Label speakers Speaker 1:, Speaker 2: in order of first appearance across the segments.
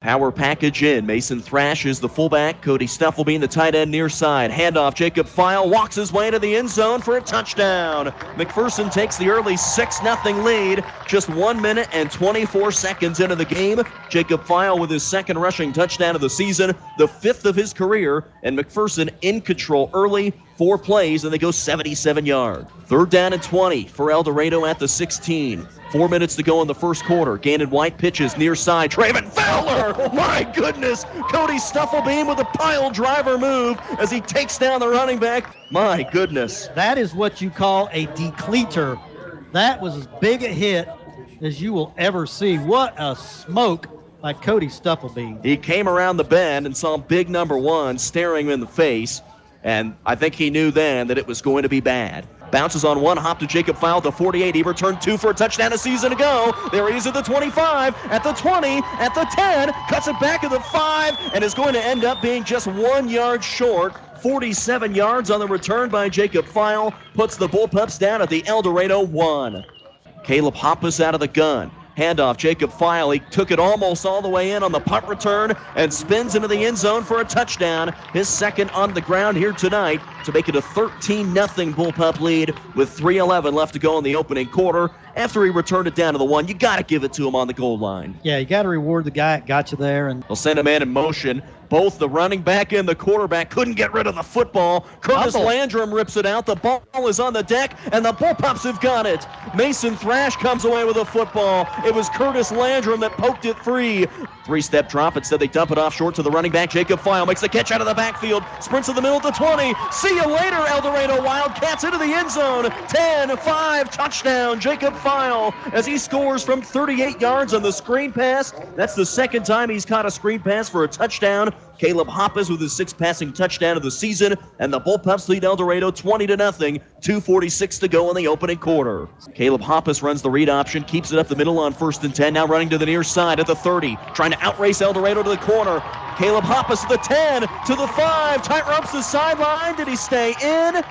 Speaker 1: Power package in. Mason Thrash is the fullback. Cody Stufflebean, the tight end near side. Handoff. Jacob File walks his way to the end zone for a touchdown. McPherson takes the early 6 0 lead. Just 1 minute and 24 seconds into the game. Jacob File with his second rushing touchdown of the season, the fifth of his career. And McPherson in control early. Four plays, and they go 77 yards. Third down and 20 for El Dorado at the 16. Four minutes to go in the first quarter. Gannon White pitches near side. Traven Fowler! Oh My goodness! Cody Stufflebeam with a pile driver move as he takes down the running back. My goodness.
Speaker 2: That is what you call a decleater. That was as big a hit as you will ever see. What a smoke by Cody Stufflebeam.
Speaker 1: He came around the bend and saw big number one staring him in the face. And I think he knew then that it was going to be bad. Bounces on one hop to Jacob File to 48. He returned two for a touchdown a season ago. There he is at the 25, at the 20, at the 10, cuts it back at the 5, and is going to end up being just one yard short. 47 yards on the return by Jacob File. Puts the Bullpups down at the El Dorado 1. Caleb Hoppus out of the gun. Handoff, Jacob File. He took it almost all the way in on the punt return and spins into the end zone for a touchdown. His second on the ground here tonight to make it a 13 0 Bullpup lead with 3.11 left to go in the opening quarter. After he returned it down to the one, you got to give it to him on the goal line.
Speaker 2: Yeah, you got to reward the guy that got you there. And
Speaker 1: they'll send a man in motion. Both the running back and the quarterback couldn't get rid of the football. Curtis Double. Landrum rips it out. The ball is on the deck, and the Bullpups have got it. Mason Thrash comes away with a football. It was Curtis Landrum that poked it free. Three step drop. Instead, they dump it off short to the running back. Jacob File makes the catch out of the backfield. Sprints to the middle to 20. See you later, El Dorado Wildcats into the end zone. 10 5 touchdown. Jacob File as he scores from 38 yards on the screen pass. That's the second time he's caught a screen pass for a touchdown. Caleb Hoppus with his sixth passing touchdown of the season, and the Bullpups lead El Dorado 20 to nothing. 2:46 to go in the opening quarter. Caleb Hoppus runs the read option, keeps it up the middle on first and 10. Now running to the near side at the 30, trying to outrace El Dorado to the corner. Caleb Hoppus to the 10, to the 5, tight ropes the sideline. Did he stay in?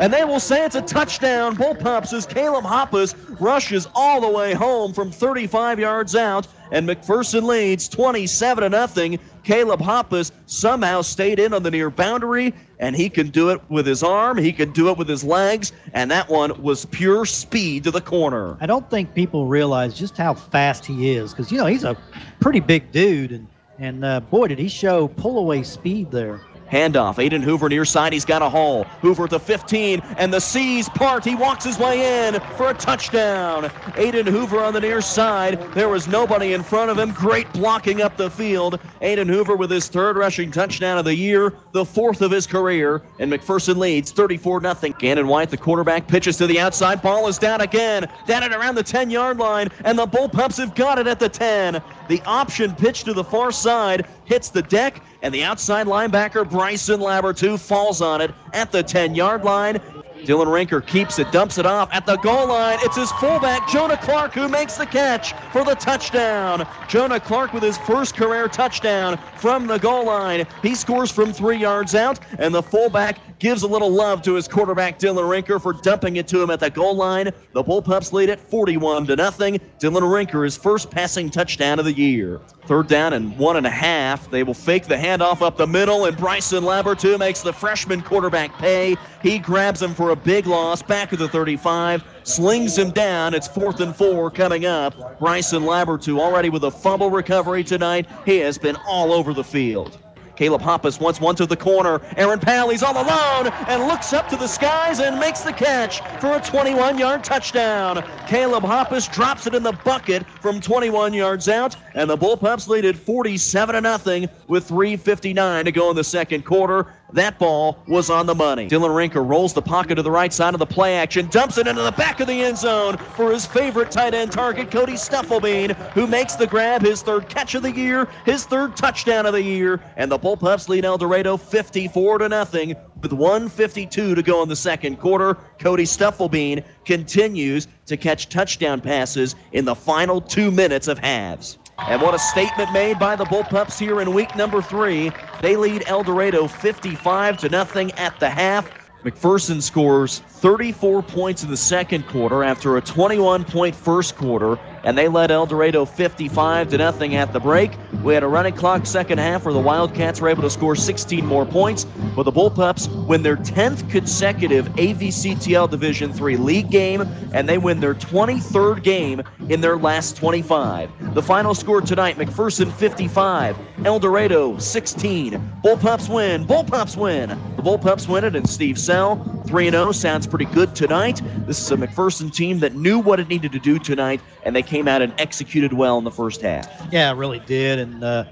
Speaker 1: And they will say it's a touchdown. Bullpups as Caleb Hoppus rushes all the way home from 35 yards out, and McPherson leads 27 to nothing. Caleb Hoppus somehow stayed in on the near boundary, and he can do it with his arm, he can do it with his legs, and that one was pure speed to the corner.
Speaker 2: I don't think people realize just how fast he is, because you know he's a pretty big dude, and and uh, boy did he show pull away speed there.
Speaker 1: Handoff. Aiden Hoover near side. He's got a haul. Hoover to 15, and the seas part. He walks his way in for a touchdown. Aiden Hoover on the near side. There was nobody in front of him. Great blocking up the field. Aiden Hoover with his third rushing touchdown of the year, the fourth of his career, and McPherson leads 34 0. Gannon White, the quarterback, pitches to the outside. Ball is down again, down at around the 10 yard line, and the Bullpups have got it at the 10. The option pitch to the far side hits the deck, and the outside linebacker, Bryson Labertu, falls on it at the 10 yard line. Dylan Rinker keeps it, dumps it off at the goal line. It's his fullback, Jonah Clark, who makes the catch for the touchdown. Jonah Clark with his first career touchdown from the goal line. He scores from three yards out, and the fullback gives a little love to his quarterback Dylan Rinker for dumping it to him at the goal line. The Bullpups lead it 41 to nothing. Dylan Rinker his first passing touchdown of the year. Third down and one and a half. They will fake the handoff up the middle, and Bryson Labertu makes the freshman quarterback pay. He grabs him for a big loss back at the 35, slings him down. It's fourth and four coming up. Bryson Labertu already with a fumble recovery tonight. He has been all over the field. Caleb Hoppus wants one to the corner. Aaron Palley's all alone and looks up to the skies and makes the catch for a 21 yard touchdown. Caleb Hoppus drops it in the bucket from 21 yards out, and the Bullpups lead it 47 0 with 3.59 to go in the second quarter. That ball was on the money. Dylan Rinker rolls the pocket to the right side of the play action, dumps it into the back of the end zone for his favorite tight end target, Cody Stufflebean, who makes the grab, his third catch of the year, his third touchdown of the year, and the Bullpups lead El Dorado 54 to nothing with 152 to go in the second quarter. Cody Stufflebean continues to catch touchdown passes in the final two minutes of halves. And what a statement made by the Bullpups here in week number three. They lead El Dorado 55 to nothing at the half. McPherson scores 34 points in the second quarter after a 21 point first quarter. And they led El Dorado 55 to nothing at the break. We had a running clock second half where the Wildcats were able to score 16 more points, but the Bullpups win their 10th consecutive AVCTL Division III league game, and they win their 23rd game in their last 25. The final score tonight: McPherson 55, El Dorado 16. Bullpups win. Bullpups win. The Bullpups win it, and Steve Sell 3 0 sounds pretty good tonight. This is a McPherson team that knew what it needed to do tonight, and they came out and executed well in the first half.
Speaker 2: Yeah, it really did. And, uh,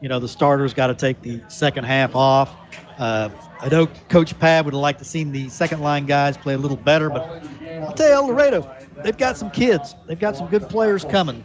Speaker 2: you know, the starters got to take the second half off. Uh, I know Coach Pad would have liked to see the second line guys play a little better, but I'll tell you, El Dorado, they've got some kids. They've got some good players coming.